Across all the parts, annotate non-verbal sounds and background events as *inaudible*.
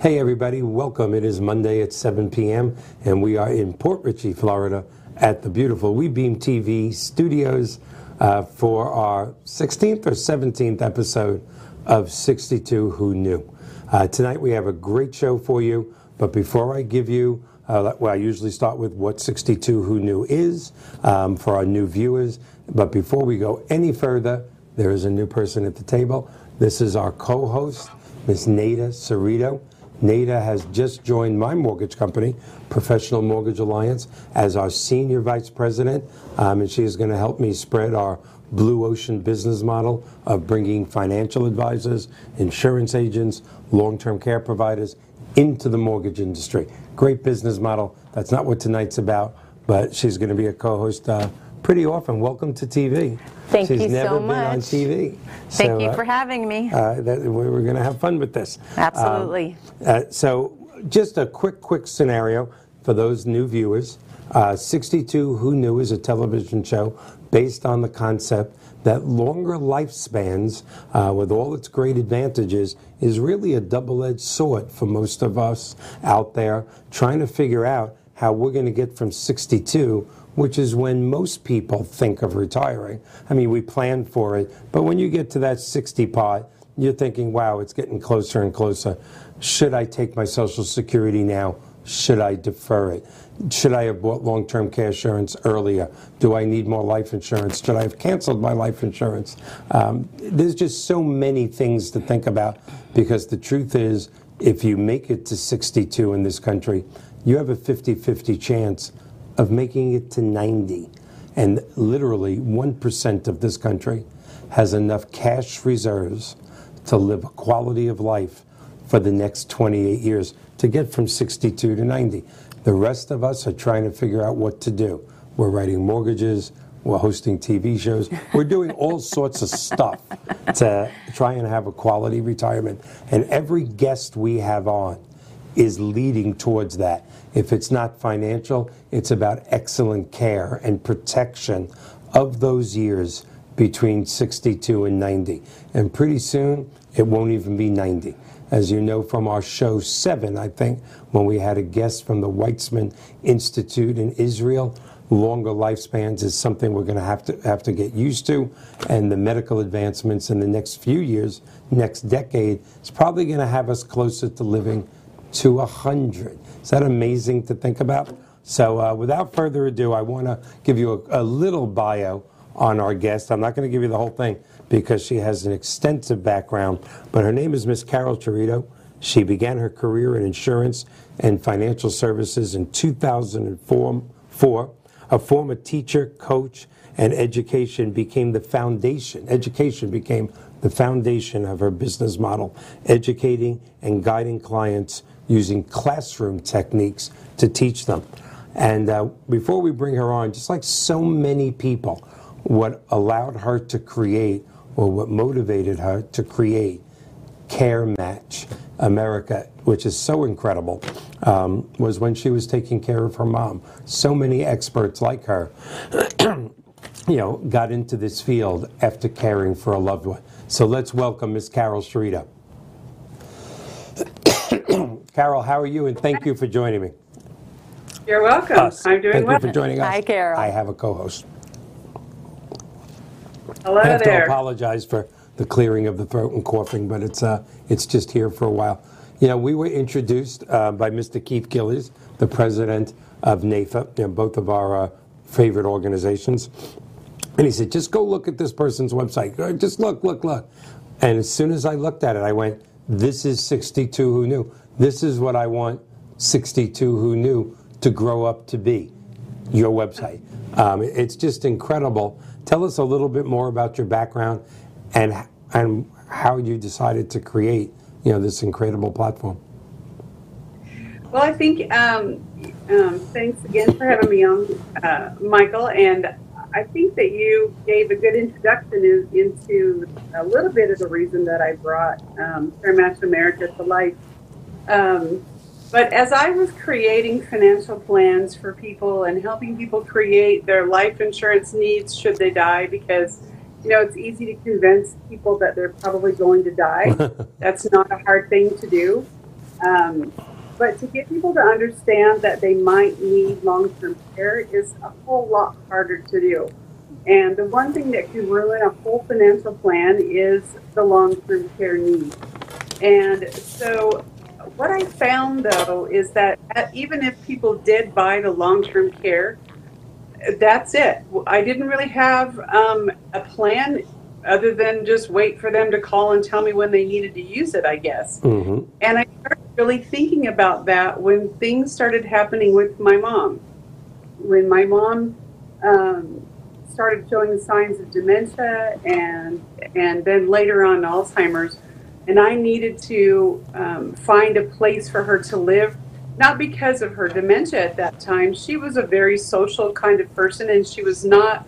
Hey, everybody, welcome. It is Monday at 7 p.m., and we are in Port Richey, Florida, at the beautiful WeBeam TV studios uh, for our 16th or 17th episode of 62 Who Knew. Uh, tonight, we have a great show for you, but before I give you uh, well, I usually start with what 62 Who Knew is um, for our new viewers. But before we go any further, there is a new person at the table. This is our co host, Miss Nada Cerrito. Nada has just joined my mortgage company, Professional Mortgage Alliance, as our senior vice president, um, and she is going to help me spread our blue ocean business model of bringing financial advisors, insurance agents, long term care providers into the mortgage industry. Great business model. That's not what tonight's about, but she's going to be a co host uh, pretty often. Welcome to TV. Thank She's you so never been on TV. Thank So, you uh, for having me. uh, that we're going to have fun with this. Absolutely. Um, uh, so, just a quick, quick scenario for those new viewers. Uh, 62 Who Knew is a television show based on the concept that longer lifespans, uh, with all its great advantages, is really a double edged sword for most of us out there trying to figure out how we're going to get from 62 which is when most people think of retiring. I mean, we plan for it, but when you get to that 60 part, you're thinking, wow, it's getting closer and closer. Should I take my Social Security now? Should I defer it? Should I have bought long term care insurance earlier? Do I need more life insurance? Should I have canceled my life insurance? Um, there's just so many things to think about because the truth is, if you make it to 62 in this country, you have a 50 50 chance of making it to 90. And literally, 1% of this country has enough cash reserves to live a quality of life for the next 28 years to get from 62 to 90. The rest of us are trying to figure out what to do. We're writing mortgages, we're hosting TV shows, we're doing all *laughs* sorts of stuff to try and have a quality retirement. And every guest we have on is leading towards that. If it's not financial, it's about excellent care and protection of those years between 62 and 90. And pretty soon, it won't even be 90. As you know from our show seven, I think, when we had a guest from the Weizmann Institute in Israel, longer lifespans is something we're going to have to have to get used to, and the medical advancements in the next few years, next decade, is probably going to have us closer to living to 100. Is that amazing to think about? So, uh, without further ado, I want to give you a, a little bio on our guest. I'm not going to give you the whole thing because she has an extensive background, but her name is Miss Carol Sherritt. She began her career in insurance and financial services in 2004. Four. A former teacher, coach, and education became the foundation. Education became the foundation of her business model, educating and guiding clients using classroom techniques to teach them. And uh, before we bring her on, just like so many people, what allowed her to create or what motivated her to create Care Match America, which is so incredible, um, was when she was taking care of her mom. So many experts like her, *clears throat* you know, got into this field after caring for a loved one. So let's welcome Miss Carol Sherritt. Carol, how are you? And thank you for joining me. You're welcome. Us. I'm doing thank well. you for joining us. Hi, Carol. I have a co-host. Hello there. I have to apologize for the clearing of the throat and coughing, but it's uh, it's just here for a while. You know, we were introduced uh, by Mr. Keith Gillies, the president of NAFA, you know, both of our uh, favorite organizations. And he said, just go look at this person's website. Just look, look, look. And as soon as I looked at it, I went, this is 62 Who Knew. This is what I want 62 Who Knew to grow up to be your website. Um, it's just incredible. Tell us a little bit more about your background and and how you decided to create you know this incredible platform. Well, I think um, um, thanks again for having me on, uh, Michael. And I think that you gave a good introduction in, into a little bit of the reason that I brought um, Care Match America to life. Um, but as I was creating financial plans for people and helping people create their life insurance needs should they die, because you know it's easy to convince people that they're probably going to die. *laughs* That's not a hard thing to do. Um, but to get people to understand that they might need long term care is a whole lot harder to do. And the one thing that can ruin a whole financial plan is the long term care need. And so, what I found though is that even if people did buy the long term care, that's it. I didn't really have um, a plan other than just wait for them to call and tell me when they needed to use it, I guess. Mm-hmm. And I started really thinking about that when things started happening with my mom. When my mom um, started showing signs of dementia and and then later on Alzheimer's, and I needed to um, find a place for her to live. Not because of her dementia at that time. She was a very social kind of person, and she was not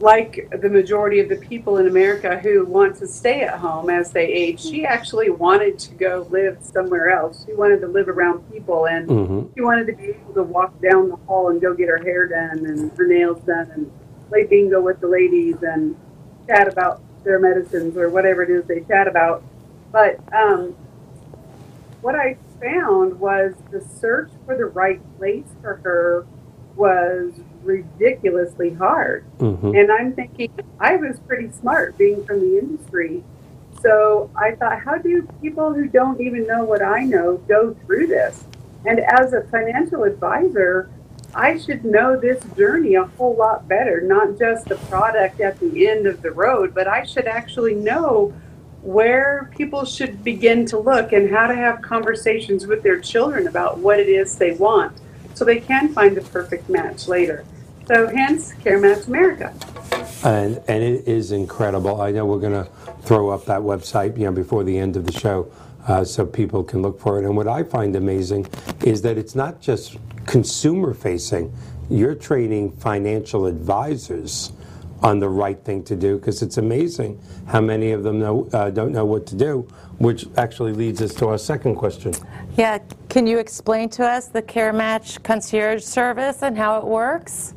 like the majority of the people in America who want to stay at home as they age, she actually wanted to go live somewhere else. She wanted to live around people and Mm-hmm. she wanted to be able to walk down the hall and go get her hair done and her nails done and play bingo with the ladies and chat about their medicines or whatever it is they chat about. But um, what I found was the search for the right place for her was ridiculously hard. Mm-hmm. And I'm thinking, I was pretty smart being from the industry. So I thought, how do people who don't even know what I know go through this? And as a financial advisor, I should know this journey a whole lot better, not just the product at the end of the road, but I should actually know where people should begin to look and how to have conversations with their children about what it is they want so they can find the perfect match later. So hence Care Match America. And, and it is incredible. I know we're going to throw up that website you know, before the end of the show uh, so people can look for it. And what I find amazing is that it's not just consumer facing, you're training financial advisors on the right thing to do because it's amazing how many of them know, uh, don't know what to do, which actually leads us to our second question. Yeah, can you explain to us the Care Match concierge service and how it works?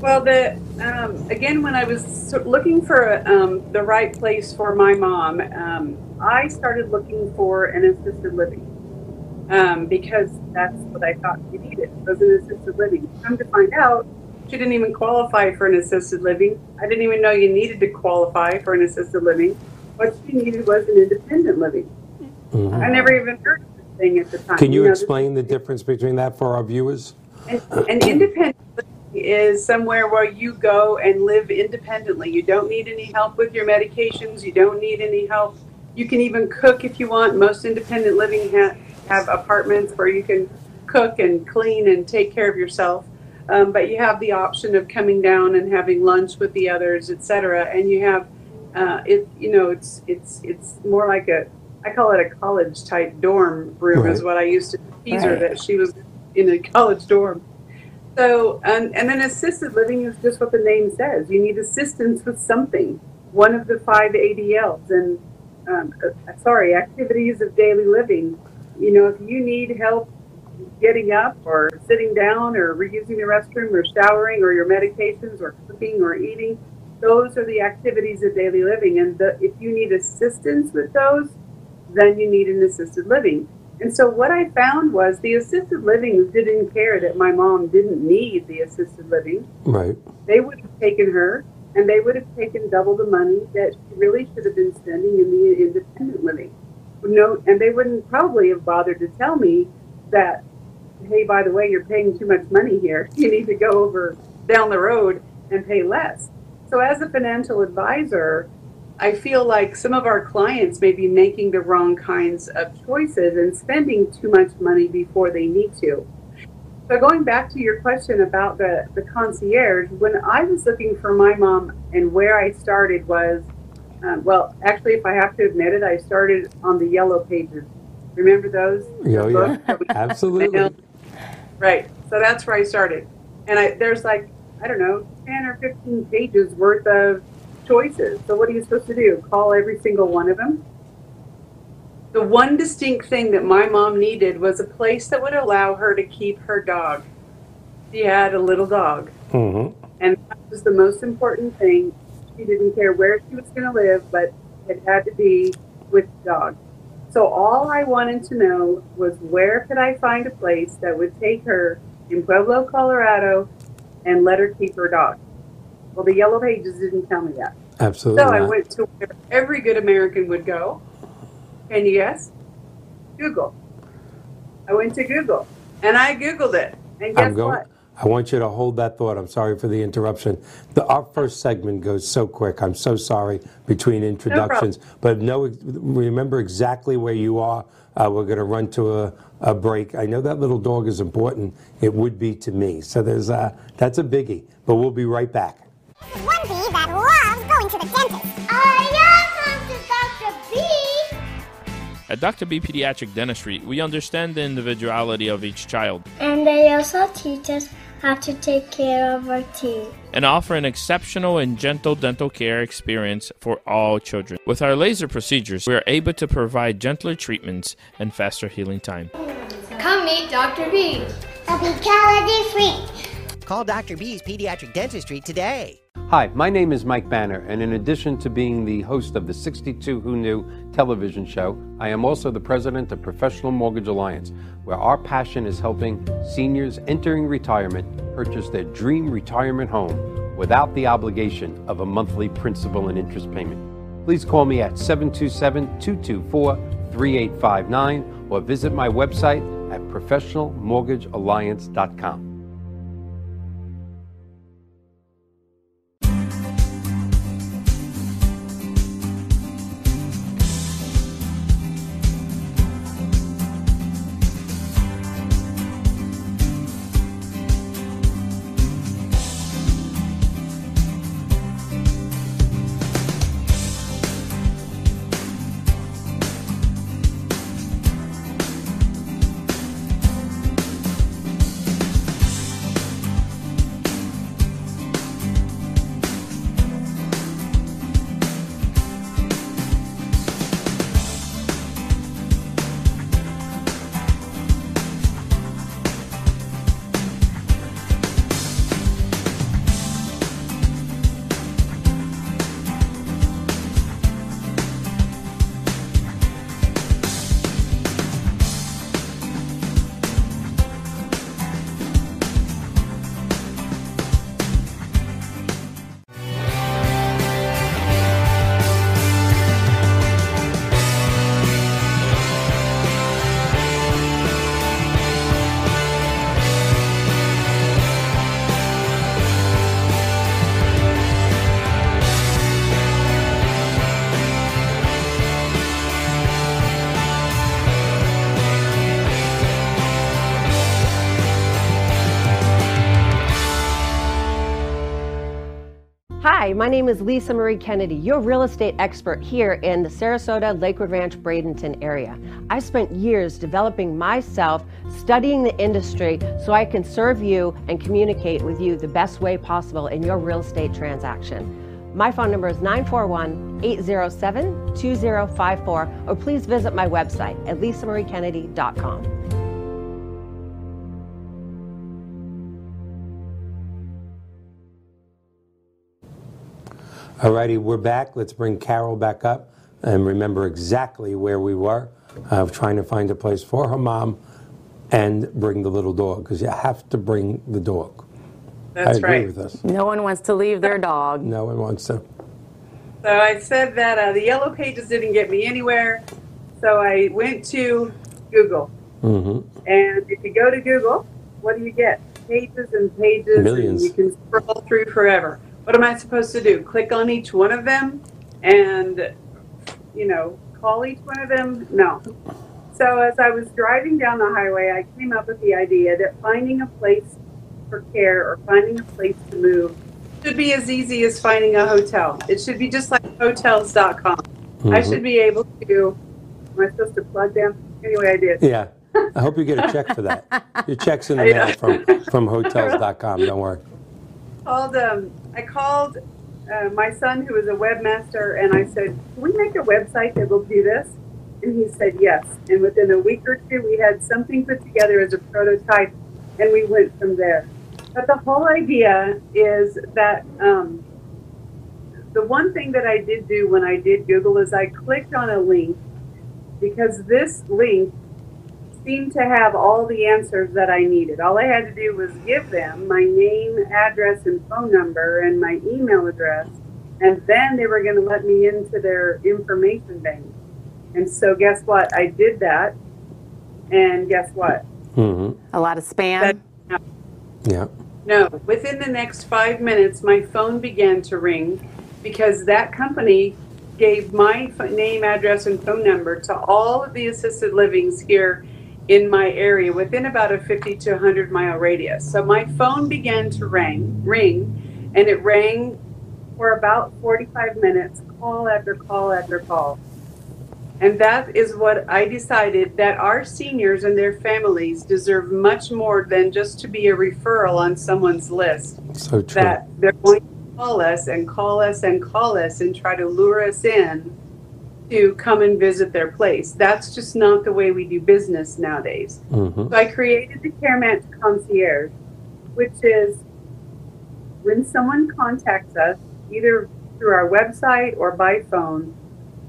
Well, the um, again, when I was looking for um, the right place for my mom, um, I started looking for an assisted living um, because that's what I thought she needed was an assisted living. Come to find out, she didn't even qualify for an assisted living. I didn't even know you needed to qualify for an assisted living. What she needed was an independent living. Mhm. I never even heard of this thing at the time. Can you know, explain the difference between that for our viewers? an, an independent living is somewhere where you go and live independently. You don't need any help with your medications. You don't need any help. You can even cook if you want. Most independent living ha- have apartments where you can cook and clean and take care of yourself. Um, but you have the option of coming down and having lunch with the others, etc. And you have uh, it. You know, it's it's it's more like a I call it a college type dorm room is what I used to tease her that she was in a college dorm. So, and, and then assisted living is just what the name says. You need assistance with something, one of the five ADLs, and um, uh, sorry, activities of daily living. You know, if you need help getting up or sitting down or reusing the restroom or showering or your medications or cooking or eating, those are the activities of daily living. And the, if you need assistance with those, then you need an assisted living. And so what I found was the assisted living didn't care that my mom didn't need the assisted living. Right. They would have taken her and they would have taken double the money that she really should have been spending in the independent living. No, and they wouldn't probably have bothered to tell me that, hey, by the way, you're paying too much money here. *laughs* You need to go over down the road and pay less. So as a financial advisor, I feel like some of our clients may be making the wrong kinds of choices and spending too much money before they need to. So going back to your question about the, the concierge, when I was looking for my mom and where I started was, um, well, actually, if I have to admit it, I started on the yellow pages. Remember those? Yeah, The yeah. books that we- Absolutely. Right. So that's where I started. And I, there's like, I don't know, 10 or 15 pages worth of choices. So what are you supposed to do? Call every single one of them? The one distinct thing that my mom needed was a place that would allow her to keep her dog. She had a little dog. hmm And that was the most important thing. She didn't care where she was going to live, but it had to be with the dog. So all I wanted to know was where could I find a place that would take her in Pueblo, Colorado, and let her keep her dog. Well, the Yellow Pages didn't tell me that. Absolutely So I went to where every good American would go. Can you guess? Google. I went to Google and I Googled it. And guess what? I want you to hold that thought. I'm sorry for the interruption. The, our first segment goes so quick. I'm so sorry between introductions. but no, remember exactly where you are. Uh, we're going to run to a, a break. I know that little dog is important. It would be to me. So there's uh, that's a biggie. But we'll be right back. One bee that loves going to the dentist. I am Dr. B. At Dr. B Pediatric Dentistry, we understand the individuality of each child And they also teach us how to take care of our teeth. and offer an exceptional and gentle dental care experience for all children. With our laser procedures, we are able to provide gentler treatments and faster healing time. Come meet Dr. B. They'll be calorie free. Call Dr. B's Pediatric Dentistry today. Hi, my name is Mike Banner, and in addition to being the host of the 62 Who Knew television show, I am also the president of Professional Mortgage Alliance, where our passion is helping seniors entering retirement purchase their dream retirement home without the obligation of a monthly principal and interest payment. Please call me at 727 224 3859 or visit my website at professionalmortgagealliance.com. my name is Lisa Marie Kennedy, your real estate expert here in the Sarasota Lakewood Ranch Bradenton area. I spent years developing myself, studying the industry so I can serve you and communicate with you the best way possible in your real estate transaction. My phone number is 941 807 2054, or please visit my website at lisamariekennedy.com. Alrighty, we're back. Let's bring Carol back up and remember exactly where we were of trying to find a place for her mom and bring the little dog because you have to bring the dog. That's I agree right. with us. No one wants to leave their dog. No one wants to. So I said that uh, the Yellow Pages didn't get me anywhere. So I went to Google. Mm-hmm. And if you go to Google, what do you get? Pages and pages. Millions. And you can scroll through forever. What am I supposed to do? Click on each one of them and, you know, call each one of them? No. So as I was driving down the highway, I came up with the idea that finding a place for care or finding a place to move should be as easy as finding a hotel. It should be just like hotels.com. I mm-hmm. should be able to. Am I supposed to plug them? Anyway, I did. Yeah. I hope you get a check for that. Your check's in the *laughs* mail from, from hotels.com. Don't worry. Called um, I called uh, my son who is a webmaster and I said, Can we make a website that will do this? And he said yes. And within a week or two we had something put together as a prototype and we went from there. But the whole idea is that um, the one thing that I did do when I did Google is I clicked on a link because this link seemed to have all the answers that I needed. All I had to do was give them my name, address, and phone number, and my email address, and then they were going to let me into their information bank. And so, guess what? I did that, and guess what? hmm A lot of spam. That- Yeah. No, within the next five minutes, my phone began to ring because that company gave my name, address, and phone number to all of the assisted livings here in my area within about a 50 to 100 mile radius. So my phone began to ring, ring, and it rang for about 45 minutes, call after call after call. And that is what I decided that our seniors and their families deserve much more than just to be a referral on someone's list. So true. That they're going to call us and call us and call us and try to lure us in to come and visit their place. That's just not the way we do business nowadays. hmm So I created the Care Match Concierge, which is when someone contacts us, either through our website or by phone,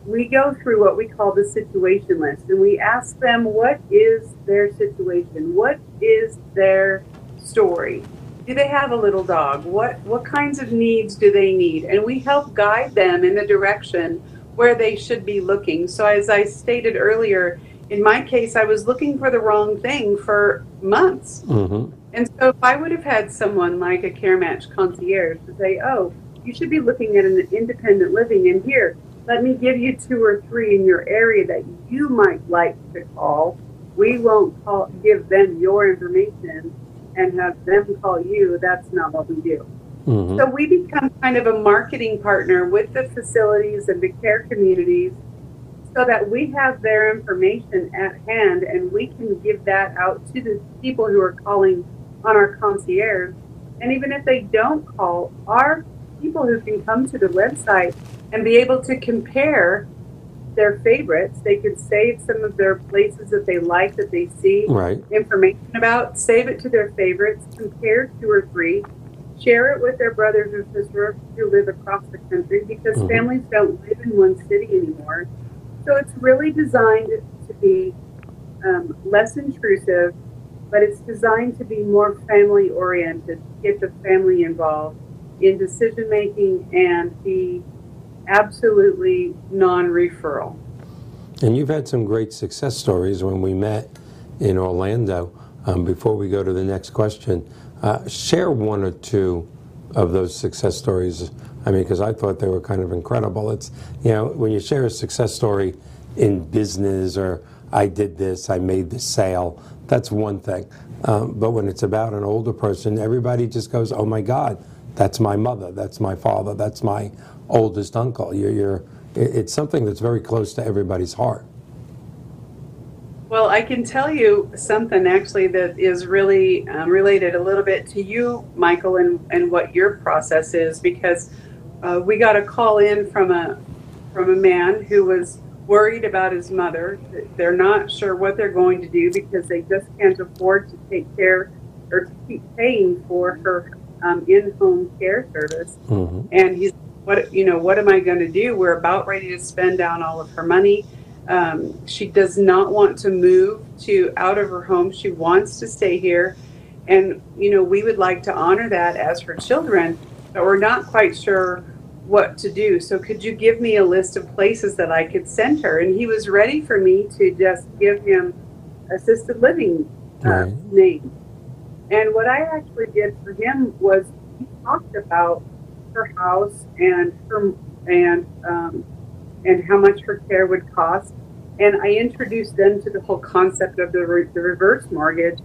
we go through what we call the situation list and we ask them what is their situation? What is their story? Do they have a little dog? What what kinds of needs do they need? And we help guide them in the direction where they should be looking. So as I stated earlier, in my case I was looking for the wrong thing for months. hmm And so if I would have had someone like a care match concierge to say, oh, you should be looking at an independent living and here, let me give you two or three in your area that you might like to call. We won't call, give them your information and have them call you. That's not what we do. Hmm So we become kind of a marketing partner with the facilities and the care communities so that we have their information at hand and we can give that out to the people who are calling on our concierge. And even if they don't call, our people who can come to the website and be able to compare their favorites, they could save some of their places that they like that they see Right. information about, save it to their favorites, compare two or three, share it with their brothers or sisters who live across the country because Mhm. families don't live in one city anymore. So it's really designed to be um, less intrusive, but it's designed to be more family oriented, get the family involved in decision making and be absolutely non referral. And you've had some great success stories when we met in Orlando. Um, before we go to the next question, uh, share one or two of those success stories. I mean, because I thought they were kind of incredible. It's, you know, when you share a success story in business or I did this, I made this sale, that's one thing. Um, but when it's about an older person, everybody just goes, oh my God, that's my mother, that's my father, that's my oldest uncle. You're, you're, it's something that's very close to everybody's heart. Well, I can tell you something actually that is really um, related a little bit to you, Michael, and, and what your process is because uh, we got a call in from a from a man who was worried about his mother. They're not sure what they're going to do because they just can't afford to take care or to keep paying for her um, in-home care service. hmm And he's, what you know, what am I going to do? We're about ready to spend down all of her money. Um, she does not want to move to out of her home. She wants to stay here, and you know, we would like to honor that as her children, but we're not quite sure what to do. So, could you give me a list of places that I could send her? And he was ready for me to just give him assisted living uh, Right. name. And what I actually did for him was he talked about her house and her and um, and how much her care would cost. And I introduced them to the whole concept of the, re- the reverse mortgage.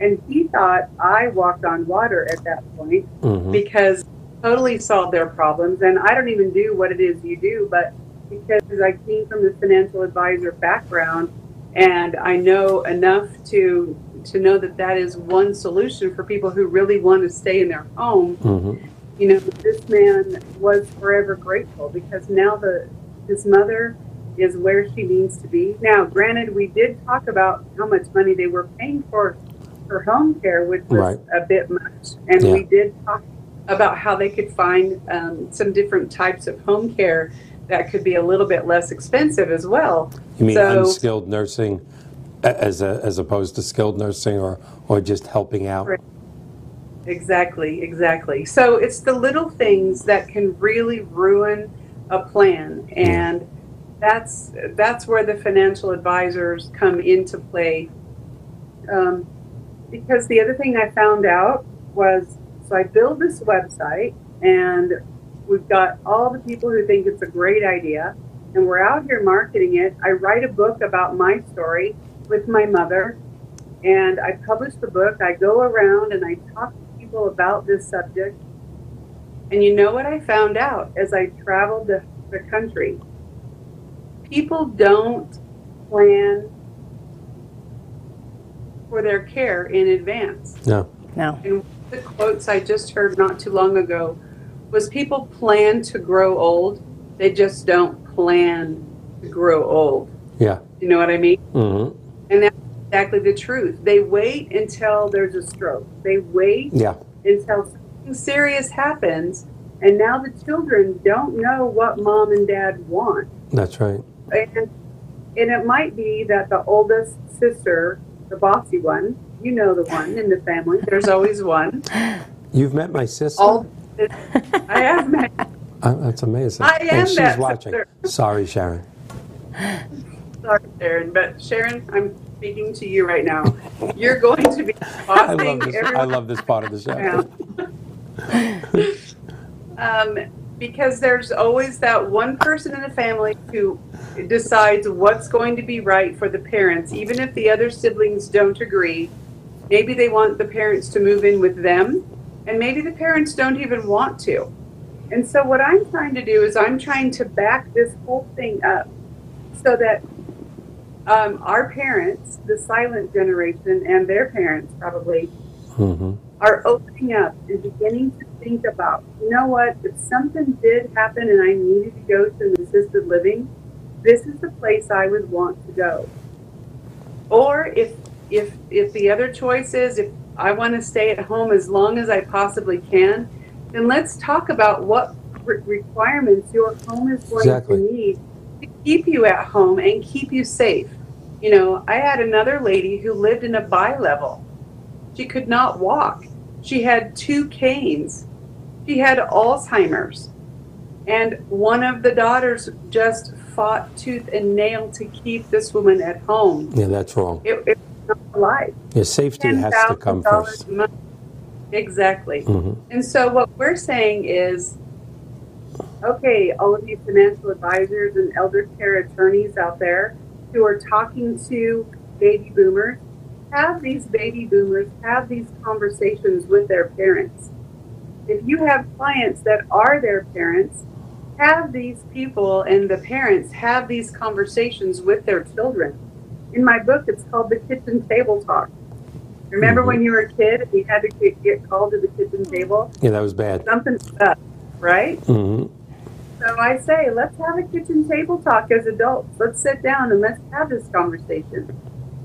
And he thought I walked on water at that point hmm because totally solved their problems. And I don't even do what it is you do, but because I came from the financial advisor background and I know enough to to know that that is one solution for people who really want to stay in their home hmm you know, this man was forever grateful because now the his mother is where she needs to be. Now, granted, we did talk about how much money they were paying for her home care, which was Right. a bit much, and Yeah. we did talk about how they could find um, some different types of home care that could be a little bit less expensive as well. You mean so, unskilled nursing as, a, as opposed to skilled nursing or, or just helping out? Right. Exactly, exactly. So it's the little things that can really ruin a plan, and that's that's where the financial advisors come into play. Um, because the other thing I found out was, so I build this website, and we've got all the people who think it's a great idea, and we're out here marketing it. I write a book about my story with my mother, and I publish the book. I go around and I talk to people about this subject. And you know what I found out as I traveled the, the country? People don't plan for their care in advance. No. No. And one of the quotes I just heard not too long ago was people plan to grow old, they just don't plan to grow old. Yeah. You know what I mean? Mm-hmm. And that's exactly the truth. They wait until there's a stroke. They wait Yeah. until something serious happens, and now the children don't know what mom and dad want. That's right. And, and it might be that the oldest sister, the bossy one, you know the one in the family, there's always one. You've met my sister? All I have met. *laughs* Uh, that's amazing. I am and she's that watching. sister. Sorry, Sharon. Sorry, Sharon, but Sharon, I'm speaking to you right now. You're going to be *laughs* I love this. I love this part of the show. *laughs* um, because there's always that one person in the family who decides what's going to be right for the parents, even if the other siblings don't agree. Maybe they want the parents to move in with them, and maybe the parents don't even want to. And so, what I'm trying to do is, I'm trying to back this whole thing up so that um, our parents, the silent generation, and their parents probably hmm are opening up and beginning to think about, you know what, if something did happen and I needed to go to an assisted living, this is the place I would want to go. Or if if if the other choice is if I want to stay at home as long as I possibly can, then let's talk about what re- requirements your home is going Exactly. to need to keep you at home and keep you safe. You know, I had another lady who lived in a bi-level. She could not walk. She had two canes. She had Alzheimer's. And one of the daughters just fought tooth and nail to keep this woman at home. Yeah, that's wrong. It, it was not alive. Your safety has to come first. Exactly. hmm And so what we're saying is, okay, all of you financial advisors and elder care attorneys out there who are talking to baby boomers, have these baby boomers have these conversations with their parents. If you have clients that are their parents, have these people and the parents have these conversations with their children. In my book, it's called The Kitchen Table Talk. Remember Mhm. when you were a kid and you had to get, get called to the kitchen table? Yeah, that was bad. Something's up, right? hmm So I say, let's have a kitchen table talk as adults. Let's sit down and let's have this conversation.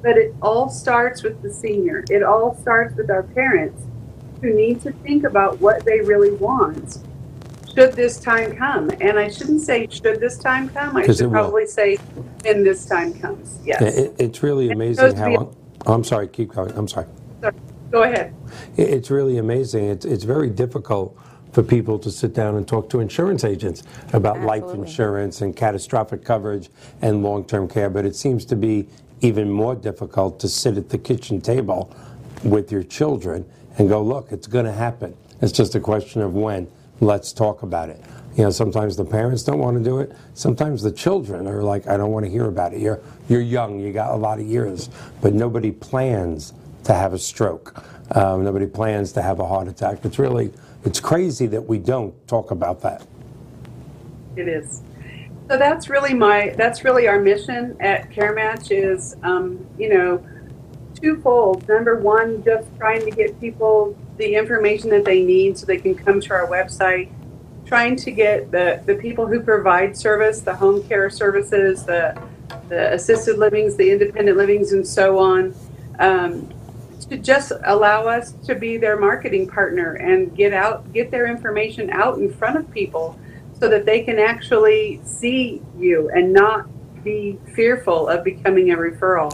But it all starts with the senior. It all starts with our parents who need to think about what they really want should this time come. And I shouldn't say should this time come. I it should probably say when this time comes. Yes. It, it's really it amazing goes how. beyond- oh, I'm sorry. Keep going. I'm sorry. sorry. Go ahead. It- It's really amazing. It's, it's very difficult for people to sit down and talk to insurance agents about life insurance and catastrophic coverage and long term care, but it seems to be even more difficult to sit at the kitchen table with your children and go, look, it's going to happen. It's just a question of when. Let's talk about it. You know, sometimes the parents don't want to do it. Sometimes the children are like, I don't want to hear about it. You're, you're young, you got a lot of years, but nobody plans to have a stroke. Um, nobody plans to have a heart attack. It's really, it's crazy that we don't talk about that. It is. So that's really my that's really our mission at CareMatch is um, you know twofold. Number one, just trying to get people the information that they need so they can come to our website. Trying to get the, the people who provide service, the home care services, the the assisted livings, the independent livings, and so on, um, to just allow us to be their marketing partner and get out get their information out in front of people so that they can actually see you and not be fearful of becoming a referral.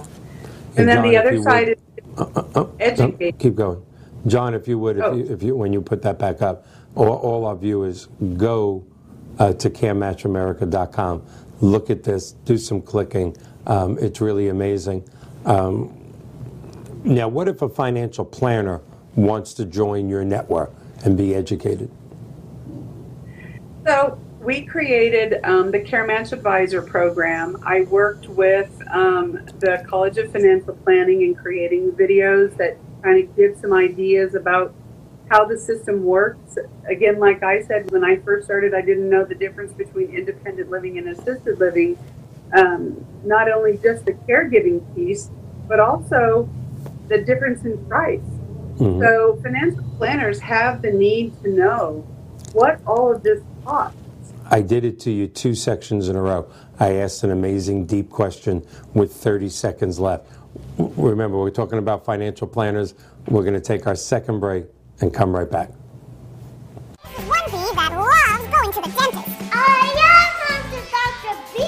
And then John, the other side would- is Oh, educate. Keep going. John, if you would, if Oh. you, if you, when you put that back up, all, all our viewers, go uh, to carematchamerica.com, look at this, do some clicking. Um, it's really amazing. Um, now, what if a financial planner wants to join your network and be educated? So we created um, the Care Match Advisor program. I worked with um, the College of Financial Planning in creating videos that kind of give some ideas about how the system works. Again, like I said, when I first started, I didn't know the difference between independent living and assisted living. Um, not only just the caregiving piece, but also the difference in price. Mhm. So financial planners have the need to know what all of this costs. I did it to you two sections in a row. I asked an amazing deep question with 30 seconds left. Remember, we're talking about financial planners. We're going to take our second break and come right back. There's one bee that loves going to the dentist. Are you Dr. B?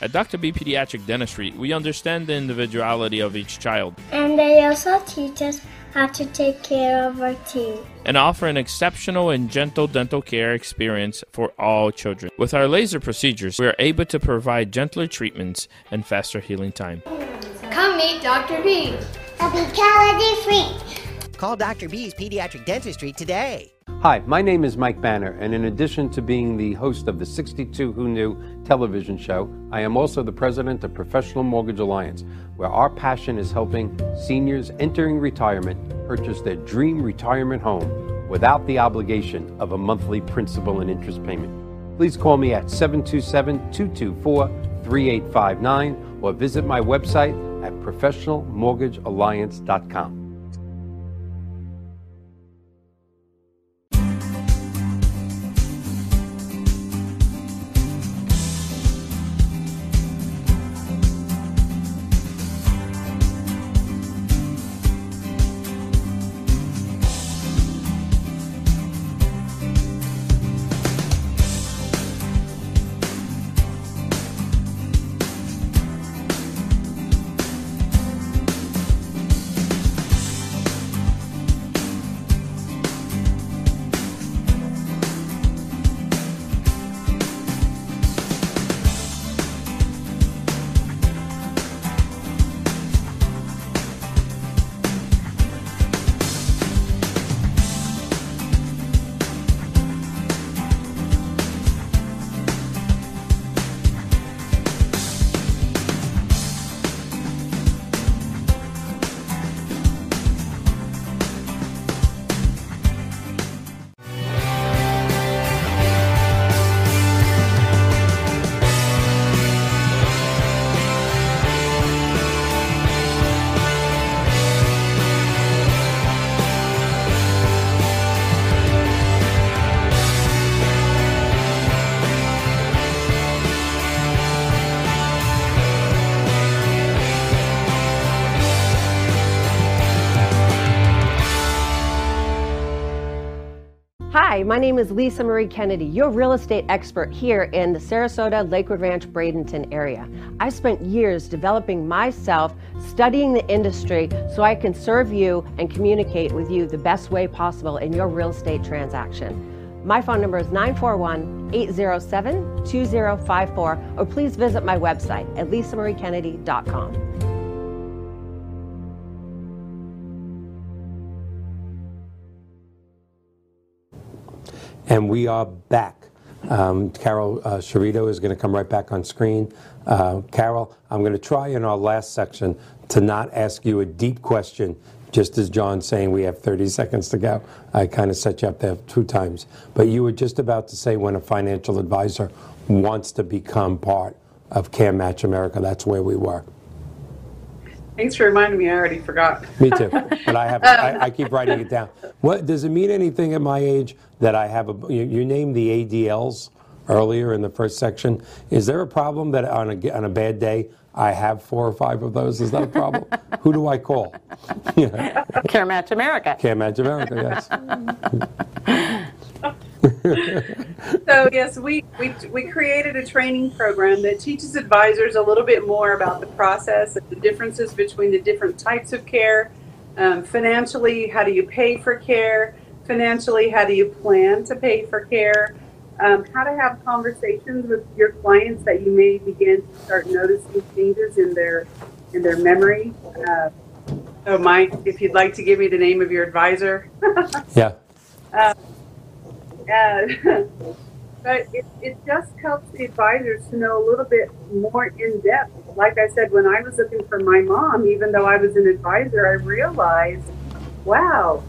At Dr. B Pediatric Dentistry, we understand the individuality of each child And they also teach us how to take care of our teeth. and offer an exceptional and gentle dental care experience for all children. With our laser procedures, we are able to provide gentler treatments and faster healing time. Come meet Dr. B. A be calorie free. Call Dr. B's Pediatric Dentistry today. Hi, my name is Mike Banner, and in addition to being the host of the 62 Who Knew television show, I am also the president of Professional Mortgage Alliance, where our passion is helping seniors entering retirement purchase their dream retirement home without the obligation of a monthly principal and interest payment. Please call me at 727 224 3859 or visit my website at professionalmortgagealliance.com. Hi, my name is Lisa Marie Kennedy, your real estate expert here in the Sarasota, Lakewood Ranch, Bradenton area. I spent years developing myself, studying the industry so I can serve you and communicate with you the best way possible in your real estate transaction. My phone number is 941 807 2054, or please visit my website at lisamariekennedy.com. And we are back. Um, Carol uh, is going to come right back on screen. Uh, Carol, I'm going to try in our last section to not ask you a deep question, just as John's saying we have 30 seconds to go. I kind of set you up there two times. But you were just about to say when a financial advisor wants to become part of Care Match America, that's where we were. Thanks for reminding me. I already forgot. Me too. *laughs* But I have I, I keep writing it down. What does it mean anything at my age that I have a you, you named the ADLs earlier in the first section. Is there a problem that on a on a bad day I have four or five of those? Is that a problem? *laughs* Who do I call? yeah. *laughs* Care Match America. Can't Match America, yes. So yes, we, we we created a training program that teaches advisors a little bit more about the process and the differences between the different types of care. Um, financially, how do you pay for care? Financially, how do you plan to pay for care? Um, how to have conversations with your clients that you may begin to start noticing changes in their in their memory. Uh, so, Mike, if you'd like to give me the name of your advisor. *laughs* Yeah. Uh, *laughs* but it, it just helps the advisors to know a little bit more in depth. Like I said, when I was looking for my mom, even though I was an advisor, I realized, wow,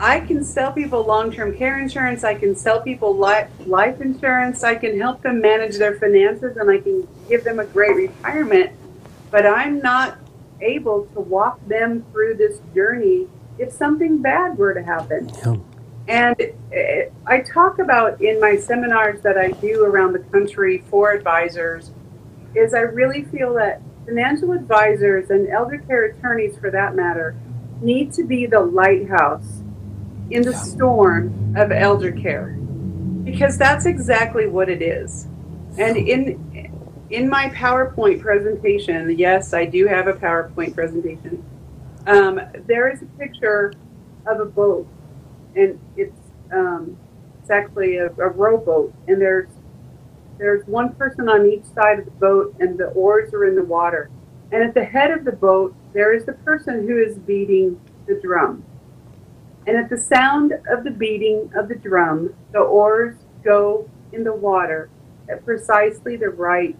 I can sell people long term care insurance. I can sell people life, life insurance. I can help them manage their finances and I can give them a great retirement. But I'm not able to walk them through this journey if something bad were to happen. Yeah. And I talk about in my seminars that I do around the country for advisors is I really feel that financial advisors and elder care attorneys for that matter need to be the lighthouse in the storm of elder care because that's exactly what it is. And in in my PowerPoint presentation, yes, I do have a PowerPoint presentation. Um, there is a picture of a boat and it's um, it's actually a, a rowboat, and there's there's one person on each side of the boat, and the oars are in the water. And at the head of the boat, there is the person who is beating the drum. And at the sound of the beating of the drum, the oars go in the water at precisely the right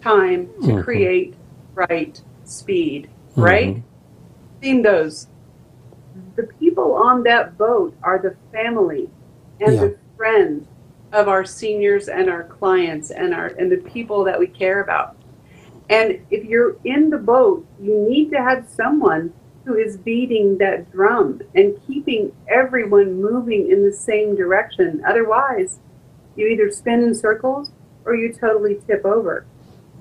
time to Mhm. create right speed, right? Seen those the people on that boat are the family and Yeah. the friends of our seniors and our clients and our and the people that we care about. And if you're in the boat, you need to have someone who is beating that drum and keeping everyone moving in the same direction. Otherwise, you either spin in circles or you totally tip over.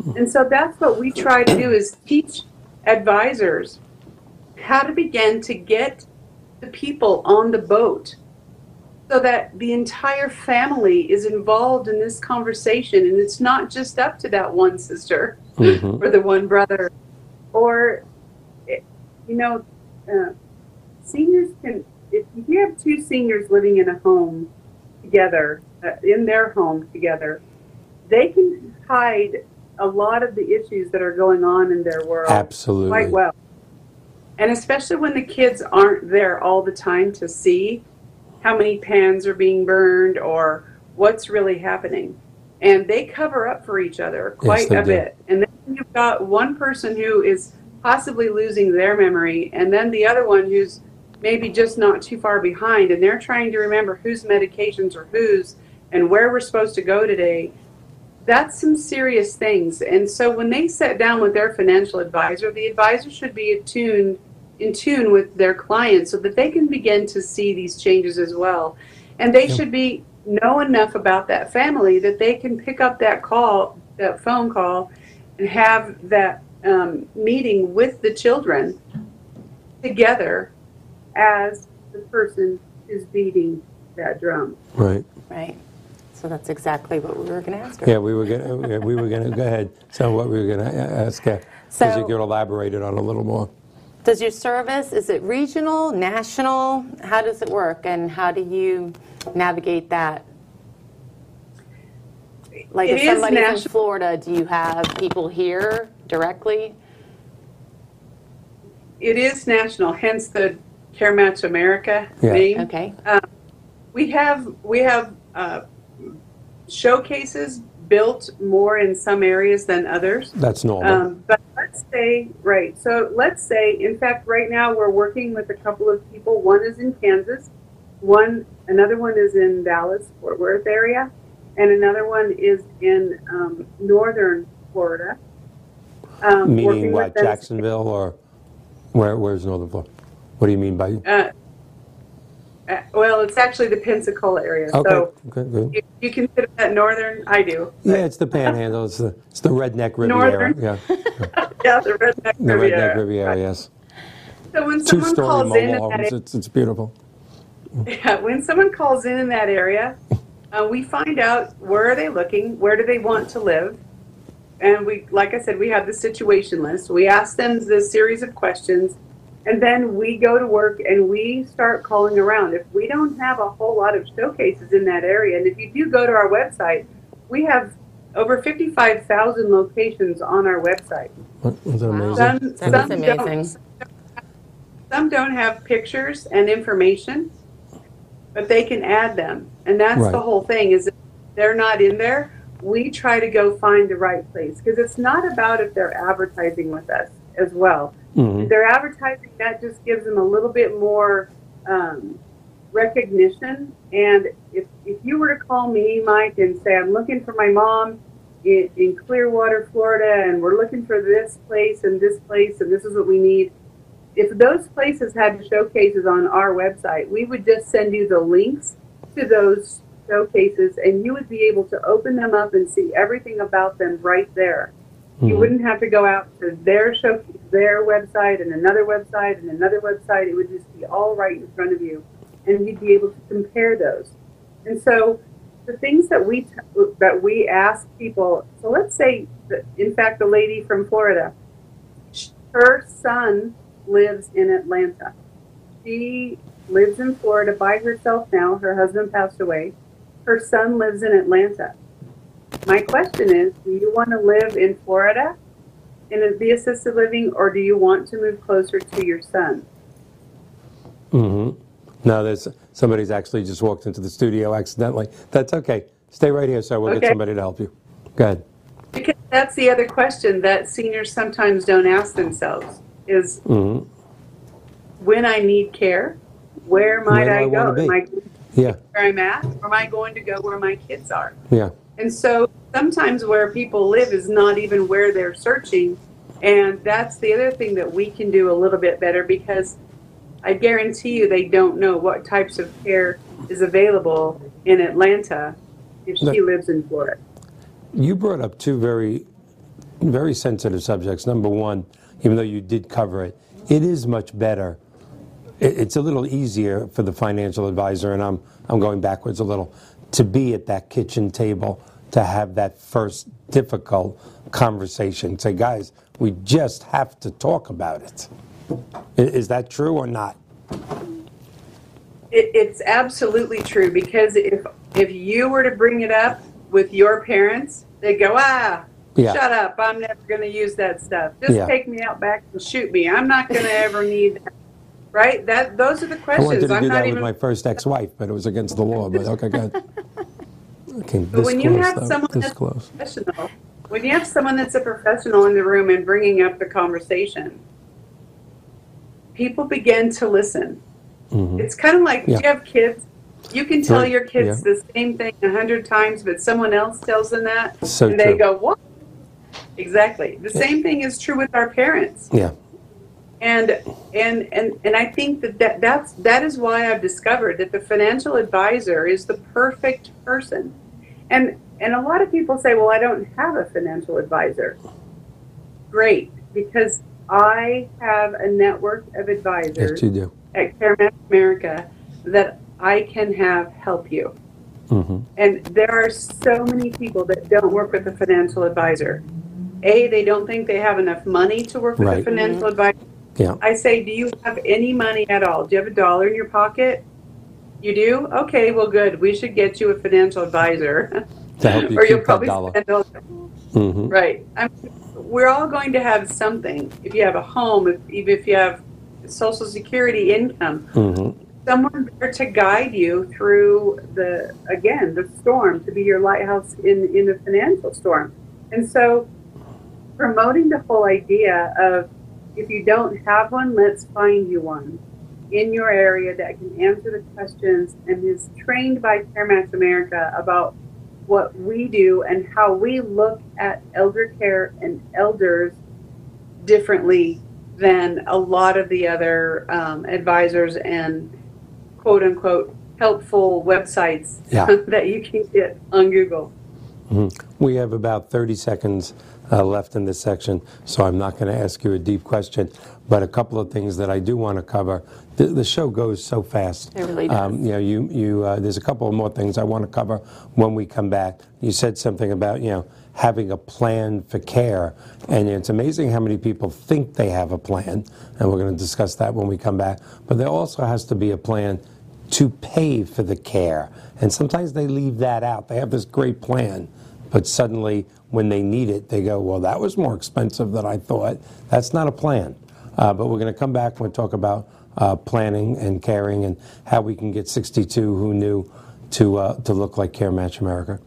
Hmm. And so that's what we try to do is teach advisors how to begin to get the people on the boat so that the entire family is involved in this conversation and it's not just up to that one sister Mhm. or the one brother or eh, you know uh, seniors can if you have two seniors living in a home together uh, in their home together they can hide a lot of the issues that are going on in their world Absolutely. quite well and especially when the kids aren't there all the time to see how many pans are being burned or what's really happening. And they cover up for each other quite they a do. bit. And then you've got one person who is possibly losing their memory, and then the other one who's maybe just not too far behind, and they're trying to remember whose medications are whose and where we're supposed to go today. That's some serious things. And so when they sit down with their financial advisor, the advisor should be attuned in tune with their clients so that they can begin to see these changes as well. And they should be know enough about that family that they can pick up that call, that phone call, and have that um, meeting with the children together as the person is beating that drum. Right. Right. So that's exactly what we were going to ask her. Yeah, we were gonna, we were gonna, go ahead. So what we were gonna uh, ask, because So- you could elaborate it on a little more. Does your service, is it regional, national? How does it work and how do you navigate that? Like It if is somebody's in. Florida, do you have people here directly? It is national, hence the Care Match America Yeah. name. Okay. Um, we have we have uh, showcases built more in some areas than others. That's normal. Um, but let's say, right, so let's say, in fact, right now we're working with a couple of people. One is in Kansas, one, another one is in Dallas, Fort Worth area, and another one is in um, northern Florida. Um, Meaning what, Jacksonville or where, where's Northern Florida? What do you mean by? Uh, uh, well, it's actually the Pensacola area. Okay, So okay, good. you, you consider that northern? I do. Yeah, it's the panhandle, it's the, it's the redneck Riviera. Northern. Yeah, *laughs* Yeah, the redneck the Riviera. redneck Riviera, yes. So when someone Two-story calls in, in mobile that homes, it's, it's beautiful. Yeah, when someone calls in in that area, Uh, we find out where are they looking, where do they want to live, and we, like I said, we have the situation list. We ask them this series of questions, and then we go to work and we start calling around. If we don't have a whole lot of showcases in that area, and if you do go to our website, we have over 55,000 locations on our website. Wasn't that amazing? Some, That some is don't- amazing. Some don't have pictures and information, but they can add them. And that's the whole thing is if they're not in there, we try to go find the right place because it's not about if they're advertising with us as well. Mhm. If they're advertising, that just gives them a little bit more um, recognition. And if, if you were to call me, Mike, and say, I'm looking for my mom in, in Clearwater, Florida, and we're looking for this place and this place, and this is what we need. If those places had showcases on our website, we would just send you the links to those showcases, and you would be able to open them up and see everything about them right there. You Mhm. wouldn't have to go out to their show, their website, and another website, and another website. It would just be all right in front of you, and you'd be able to compare those. And so, the things that we t- that we ask people. So let's say, that, in fact, the lady from Florida, her son lives in Atlanta. She lives in Florida by herself now. Her husband passed away. Her son lives in Atlanta. My question is, do you want to live in Florida in the assisted living or do you want to move closer to your son? Mm-hmm. No, there's somebody's actually just walked into the studio accidentally. That's okay. Stay right here, sir. We'll Okay. get somebody to help you. Go ahead. Because that's the other question that seniors sometimes don't ask themselves is hmm when I need care, where might I I, go? Am I going Yeah, where I'm at or am I going to go where my kids are? yeah. And so sometimes where people live is not even where they're searching. And that's the other thing that we can do a little bit better because I guarantee you they don't know what types of care is available in Atlanta if she lives in Florida. You brought up two very, very sensitive subjects. Number one, even though you did cover it, it is much better. It's a little easier for the financial advisor, and I'm I'm going backwards a little, to be at that kitchen table to have that first difficult conversation. Say, guys, we just have to talk about it. Is that true or not? It, it's absolutely true because if if you were to bring it up with your parents, they'd go, ah, Yeah. shut up, I'm never going to use that stuff. Just Yeah. take me out back and shoot me. I'm not going to ever need that. Right? That those are the questions. I wanted to I'm do not that with my first ex-wife, but it was against the law. But okay, good. *laughs* Okay, But this when you close, have though, someone that's close. professional, when you have someone that's a professional in the room and bringing up the conversation, people begin to listen. It's kind of like Mm-hmm. Yeah. you have kids. You can tell Right, your kids yeah. the same thing a hundred times, but someone else tells them that, So and they true. go, "What?" Exactly. The same thing is true with our parents. Yeah. And and and and I think that, that that's that is why I've discovered that the financial advisor is the perfect person. And and a lot of people say, "Well, I don't have a financial advisor." Great, because I have a network of advisors Yes, at CareMatch America that I can have help you. hmm And there are so many people that don't work with a financial advisor. A, they don't think they have enough money to work with a Right. financial advisor. Yeah. I say, do you have any money at all? Do you have a dollar in your pocket? You do? Okay, well, good. We should get you a financial advisor. *laughs* To help you or you'll probably dollar. spend all hmm Right. I mean, we're all going to have something. If you have a home, if, even if you have Social Security income, hmm someone there to guide you through the again the storm to be your lighthouse in in the financial storm and so promoting the whole idea of if you don't have one let's find you one in your area that can answer the questions and is trained by CareMatch America about what we do and how we look at elder care and elders differently than a lot of the other um, advisors and quote unquote helpful websites Yeah. *laughs* that you can get on Google. We have about 30 seconds uh, left in this section, so I'm not going to ask you a deep question. But a couple of things that I do want to cover. The, the show goes so fast. It really does. Um, you know, you, you, uh, there's a couple of more things I want to cover when we come back. You said something about, you know, having a plan for care. And it's amazing how many people think they have a plan. And we're going to discuss that when we come back. But there also has to be a plan to pay for the care. And sometimes they leave that out. They have this great plan, but suddenly when they need it, they go, well, that was more expensive than I thought. That's not a plan. Uh, but we're going to come back and talk about uh, planning and caring and how we can get 62 who knew to, uh, to look like Care Match America.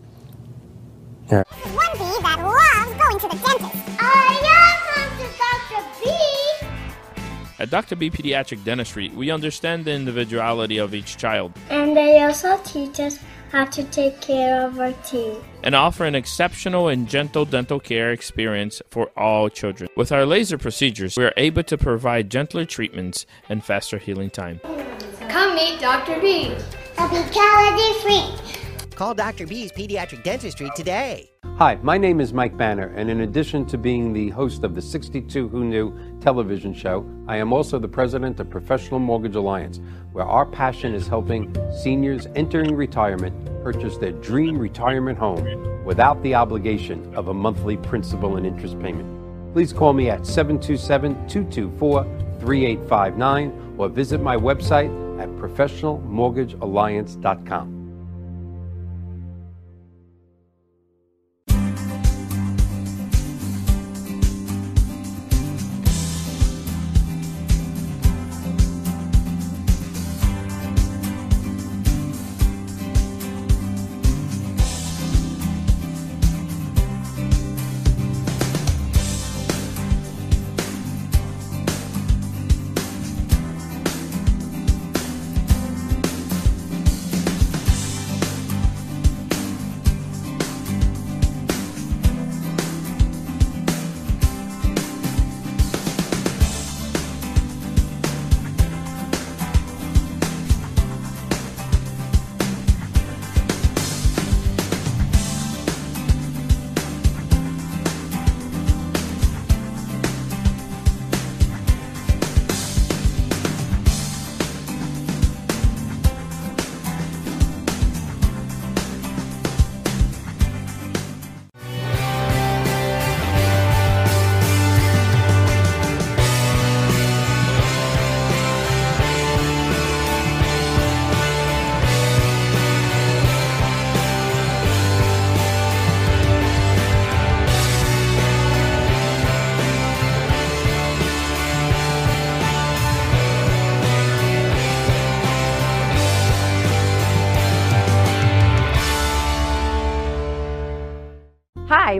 One bee that loves going to the dentist. I am Dr. B. At Dr. B Pediatric Dentistry, we understand the individuality of each child And they also teach us how to take care of our teeth. and offer an exceptional and gentle dental care experience for all children. With our laser procedures, we are able to provide gentler treatments and faster healing time. Come meet Dr. B. I'll be calorie free. Call Dr. B's Pediatric Dentistry today. Hi, my name is Mike Banner, and in addition to being the host of the 62 Who Knew television show, I am also the president of Professional Mortgage Alliance, where our passion is helping seniors entering retirement purchase their dream retirement home without the obligation of a monthly principal and interest payment. Please call me at 727 224 3859 or visit my website at professionalmortgagealliance.com.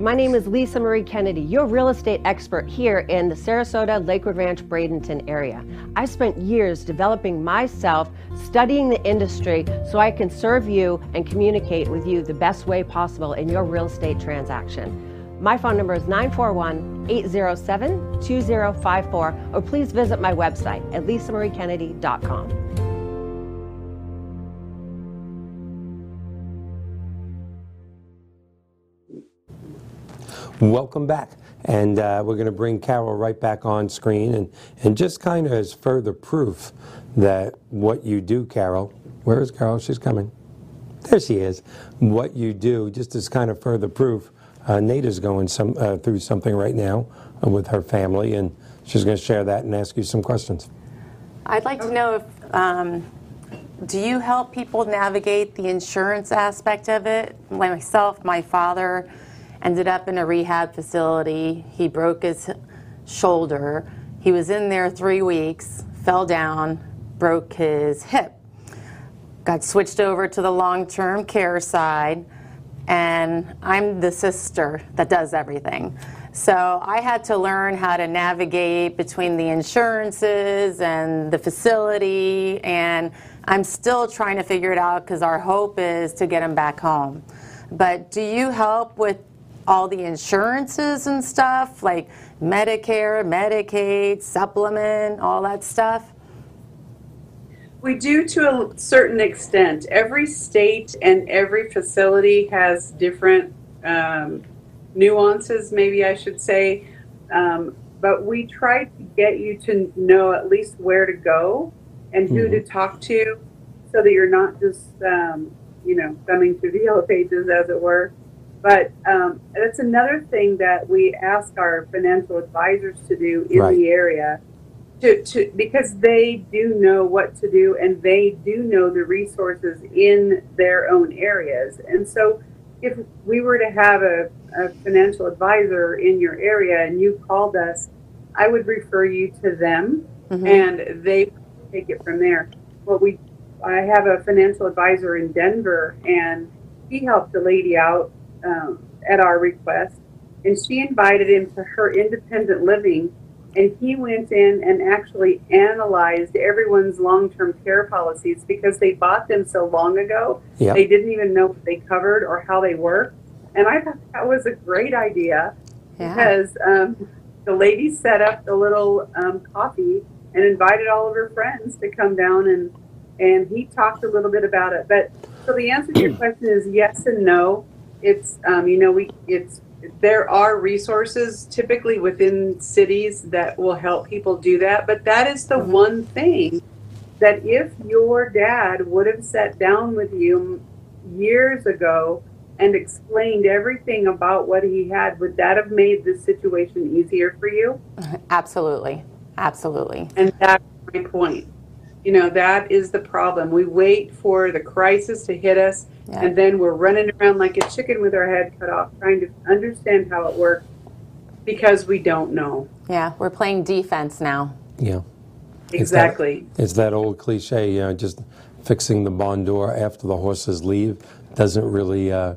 My name is Lisa Marie Kennedy, your real estate expert here in the Sarasota, Lakewood Ranch, Bradenton area. I spent years developing myself, studying the industry so I can serve you and communicate with you the best way possible in your real estate transaction. My phone number is 941 807 2054, or please visit my website at lisamariekennedy.com. Welcome back. And uh, we're going to bring Carol right back on screen and, and just kind of as further proof that what you do, Carol, where is Carol? She's coming. There she is. What you do, just as kind of further proof, uh, Nate is going some, uh, through something right now uh, with her family, and she's going to share that and ask you some questions. I'd like to know if, um, do you help people navigate the insurance aspect of it? Myself, my father ended up in a rehab facility. He broke his shoulder. He was in there three weeks, fell down, broke his hip. Got switched over to the long term care side, and I'm the sister that does everything. So I had to learn how to navigate between the insurances and the facility, and I'm still trying to figure it out because our hope is to get him back home. But do you help with all the insurances and stuff, like Medicare, Medicaid, supplement, all that stuff? We do to a certain extent. Every state and every facility has different um, nuances, maybe I should say. Um, but we try to get you to know at least where to go and who to talk to so that you're not just, um, you know, thumbing through the yellow pages, as it were. But um, that's another thing that we ask our financial advisors to do in Right. the area, to, to because they do know what to do and they do know the resources in their own areas. And so, if we were to have a, a financial advisor in your area and you called us, I would refer you to them, and they take it from there. What we, I have a financial advisor in Denver, and he helped a lady out um, at our request, and she invited him to her independent living, and he went in and actually analyzed everyone's long-term care policies because they bought them so long ago, Yeah. they didn't even know what they covered or how they worked, and I thought that was a great idea Yeah. because um, the lady set up the little um, coffee and invited all of her friends to come down and and he talked a little bit about it. But so the answer to your question is yes and no. It's um, you know we it's there are resources typically within cities that will help people do that, but that is the one thing that if your dad would have sat down with you years ago and explained everything about what he had, would that have made this situation easier for you? Absolutely. Absolutely. And that's my point. You know, that is the problem. We wait for the crisis to hit us, Yeah. and then we're running around like a chicken with our head cut off, trying to understand how it works because we don't know. Yeah, we're playing defense now. Yeah. It's that- Exactly. It's that old cliche, you know, just fixing the barn door after the horses leave doesn't really uh,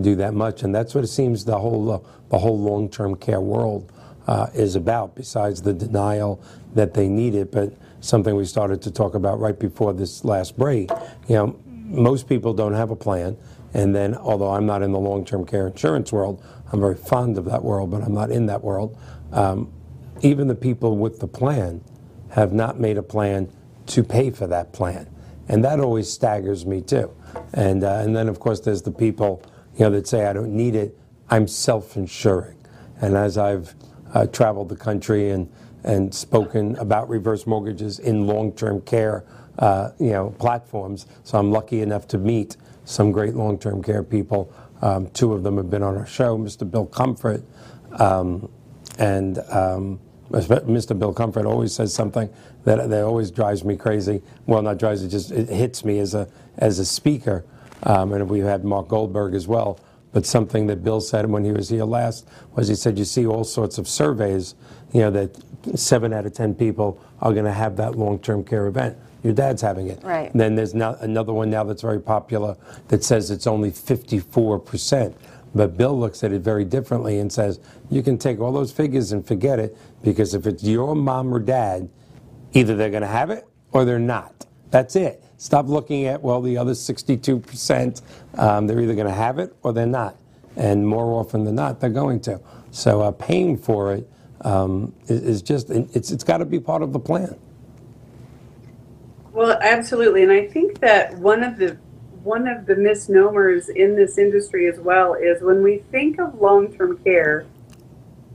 do that much, and that's what it seems the whole uh, the whole long-term care world uh, is about. Besides the denial that they need it, but something we started to talk about right before this last break. You know, most people don't have a plan, and then although I'm not in the long-term care insurance world, I'm very fond of that world, but I'm not in that world. Um, even the people with the plan have not made a plan to pay for that plan, and that always staggers me too. And uh, and then of course there's the people you know that say I don't need it. I'm self-insuring, and as I've uh, traveled the country and and spoken about reverse mortgages in long-term care, uh, you know, platforms. So I'm lucky enough to meet some great long-term care people. Um, two of them have been on our show, Mr. Bill Comfort, um, and um, Mr. Bill Comfort always says something that, that always drives me crazy. Well, not drives it just it hits me as a as a speaker. Um, and we've had Mark Goldberg as well. But something that Bill said when he was here last was he said you see all sorts of surveys, you know, that seven out of ten people are going to have that long-term care event. Your dad's having it. Right. Then there's now another one now that's very popular that says it's only 54 percent. But Bill looks at it very differently and says you can take all those figures and forget it because if it's your mom or dad, either they're going to have it or they're not. That's it. Stop looking at, well, the other 62%, um, they're either going to have it or they're not. And more often than not, they're going to. So uh, paying for it um, is, is just, it's, it's got to be part of the plan. Well, absolutely, and I think that one of the one of the misnomers in this industry as well is when we think of long-term care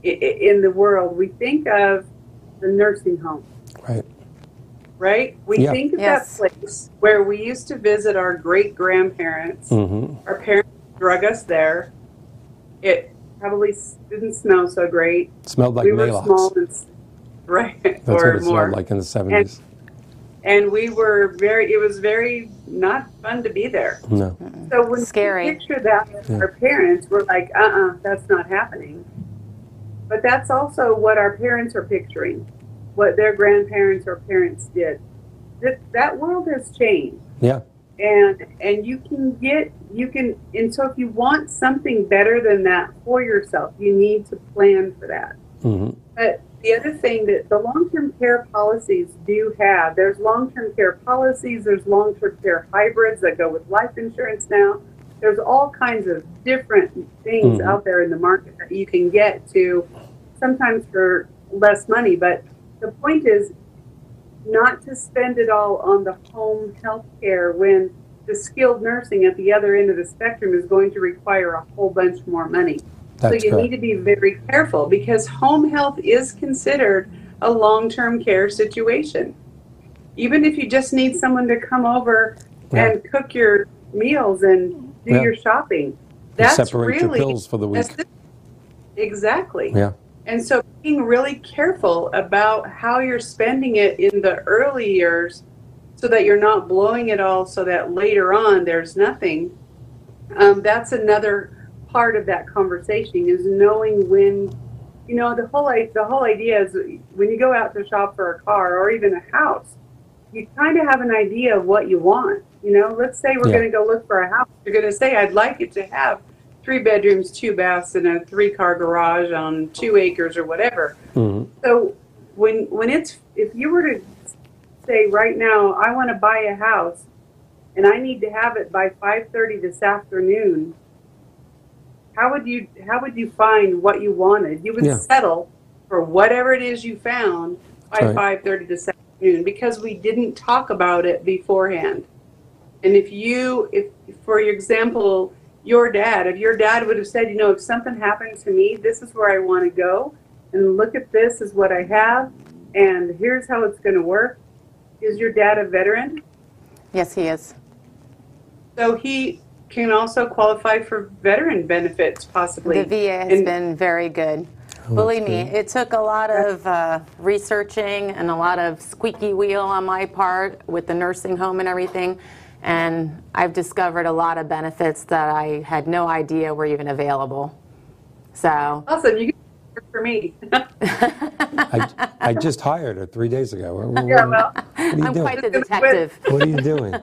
in the world, we think of the nursing home, Right. Right? We Yeah. think of Yes. that place where we used to visit our great grandparents. hmm Our parents drug us there. It probably didn't smell so great. It Smelled like we were small and right, That's or what it more. smelled like in the 70s. and we were very it was very not fun to be there no. so when Scary. we picture that with our parents we're like uh-uh that's not happening but that's also what our parents are picturing what their grandparents or parents did that, that world has changed Yeah. and and you can get you can and so if you want something better than that for yourself you need to plan for that hmm but the other thing that the long-term care policies do have, there's long-term care policies, there's long-term care hybrids that go with life insurance now. There's all kinds of different things Mhm. out there in the market that you can get to sometimes for less money. But the point is not to spend it all on the home health care when the skilled nursing at the other end of the spectrum is going to require a whole bunch more money. That's so you correct. need to be very careful because home health is considered a long-term care situation. Even if you just need someone to come over Yeah. and cook your meals and do Yeah. your shopping, that's separate your really pills for the week. Exactly. Yeah. And so being really careful about how you're spending it in the early years so that you're not blowing it all so that later on there's nothing. Um, that's another part of that conversation is knowing when, you know, the whole, the whole idea is when you go out to shop for a car or even a house, you kind of have an idea of what you want. You know, let's say we're Yeah. going to go look for a house. You're going to say, I'd like it to have three bedrooms, two baths, and a three car garage on two acres or whatever. Mhm. So when when it's if you were to say right now, I want to buy a house and I need to have it by five thirty this afternoon, how would you how would you find what you wanted? You would Yeah. settle for whatever it is you found by right. five thirty this afternoon because we didn't talk about it beforehand. And if you, if for your example, your dad, if your dad would have said, you know, if something happened to me, this is where I want to go, and look at this is what I have, and here's how it's going to work. Is your dad a veteran? Yes, he is. So he can also qualify for veteran benefits, possibly. The VA has And- been very good. Oh, Believe me, it took a lot of uh, researching and a lot of squeaky wheel on my part with the nursing home and everything. And I've discovered a lot of benefits that I had no idea were even available. So, Awesome. You can work for me. *laughs* I, I just hired her three days ago. What, yeah, well, what are you I'm doing? quite the detective. *laughs* What are you doing?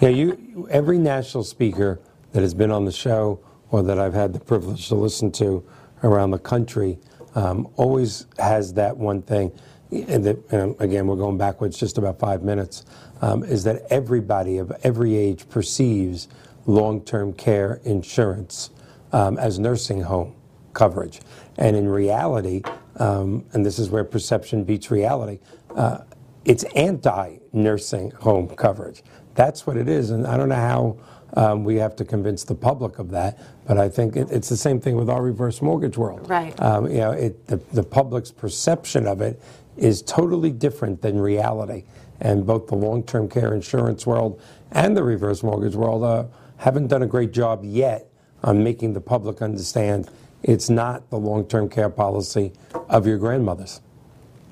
yeah, you. Every national speaker that has been on the show or that I've had the privilege to listen to around the country um, always has that one thing. And, that, and again, we're going backwards just about five minutes. Um, is that everybody of every age perceives long-term care insurance um, as nursing home coverage, and in reality, um, and this is where perception beats reality. Uh, it's anti-nursing home coverage. That's what it is, and I don't know how um, we have to convince the public of that. But I think it, it's the same thing with our reverse mortgage world. Right. Um, you know, it, the, the public's perception of it is totally different than reality. And both the long-term care insurance world and the reverse mortgage world uh, haven't done a great job yet on making the public understand it's not the long-term care policy of your grandmother's.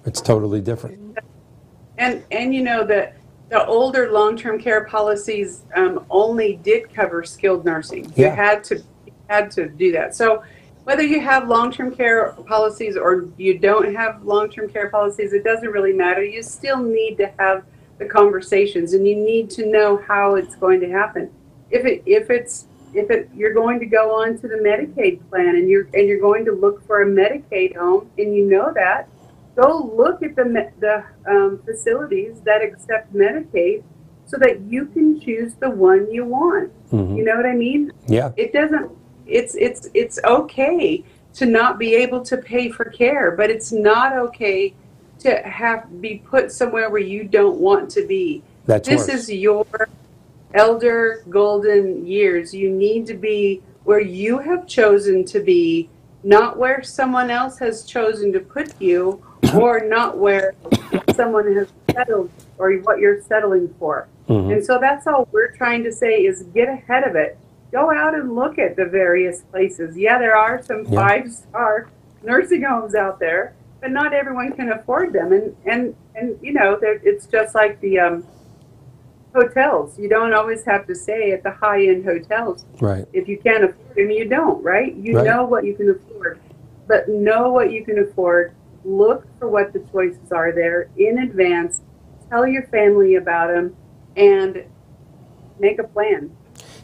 It's totally different. And and you know that the older long-term care policies um, only did cover skilled nursing. You had to you had to do that. So whether you have long-term care policies or you don't have long-term care policies, it doesn't really matter. You still need to have the conversations, and you need to know how it's going to happen. If it if it's if it you're going to go on to the Medicaid plan and you're and you're going to look for a Medicaid home, and you know that, go look at the the um, facilities that accept Medicaid, so that you can choose the one you want. Mhm. You know what I mean? Yeah. It doesn't. It's it's it's okay to not be able to pay for care, but it's not okay to have be put somewhere where you don't want to be. That's this worse. is your elder golden years. You need to be where you have chosen to be, not where someone else has chosen to put you, *coughs* or not where someone has settled or what you're settling for. Mhm. And so that's all we're trying to say is get ahead of it. Go out and look at the various places. Yeah, there are some Yeah. five star nursing homes out there, but not everyone can afford them. And and and you know, it's just like the um, hotels. You don't always have to stay at the high end hotels Right. if you can't afford them. You don't, right? You Right. know what you can afford, but know what you can afford. Look for what the choices are there in advance. Tell your family about them, and make a plan.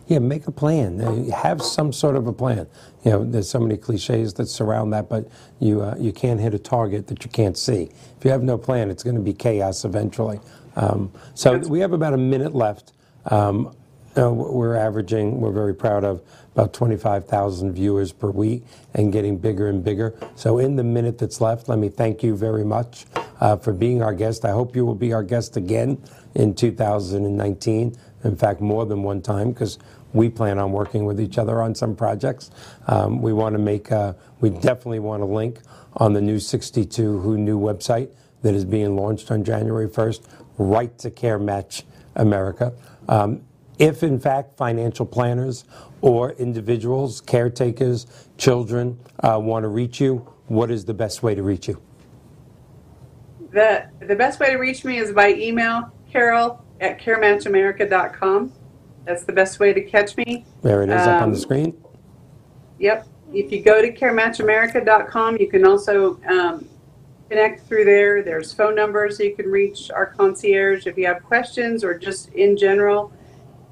Yeah, make a plan. Uh, Have some sort of a plan. You know, there's so many cliches that surround that, but you uh, you can't hit a target that you can't see. If you have no plan, it's going to be chaos eventually. Um, so we have about a minute left. Um, uh, we're averaging, we're very proud of about 25,000 viewers per week and getting bigger and bigger. So, in the minute that's left, let me thank you very much uh, for being our guest. I hope you will be our guest again in 2019. In fact, more than one time because we plan on working with each other on some projects. Um, we want to make, uh, we definitely want to link on the new 62 Who Knew website that is being launched on January 1st, right to Care Match America. Um, if in fact financial planners or individuals, caretakers, children uh, want to reach you, what is the best way to reach you? The, the best way to reach me is by email, carol at carematchamerica.com. That's the best way to catch me. There it is up on the Um, screen. Yep. If you go to carematchamerica.com, you can also um, connect through there. There's phone numbers you can reach our concierge if you have questions or just in general.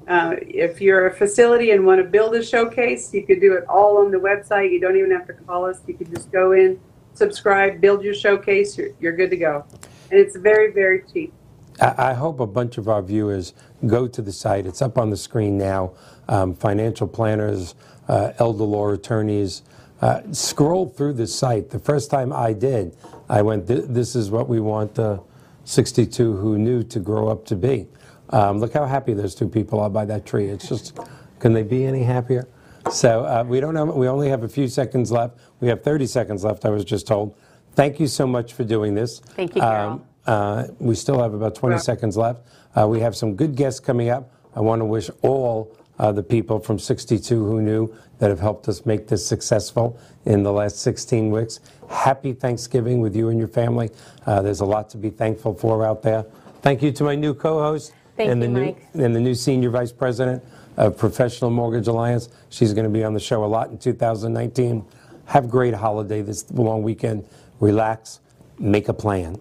Uh, if you're a facility and want to build a showcase, you can do it all on the website. You don't even have to call us. You can just go in, subscribe, build your showcase. You're, you're good to go. And it's very, very cheap. I hope a bunch of our viewers go to the site. It's up on the screen now. Um, financial planners, uh, elder law attorneys, uh, scroll through the site. The first time I did, I went, "This is what we want the 62 who knew to grow up to be." Um, look how happy those two people are by that tree. It's just, can they be any happier? So uh, we don't have, we only have a few seconds left. We have 30 seconds left. I was just told. Thank you so much for doing this. Thank you, Carol. Uh, we still have about 20 Yeah. seconds left. Uh, we have some good guests coming up. I want to wish all uh, the people from 62 who knew that have helped us make this successful in the last 16 weeks. Happy Thanksgiving with you and your family. Uh, there's a lot to be thankful for out there. Thank you to my new co-host and the new and the new senior vice president of Professional Mortgage Alliance. She's going to be on the show a lot in 2019. Have a great holiday this long weekend. Relax, make a plan.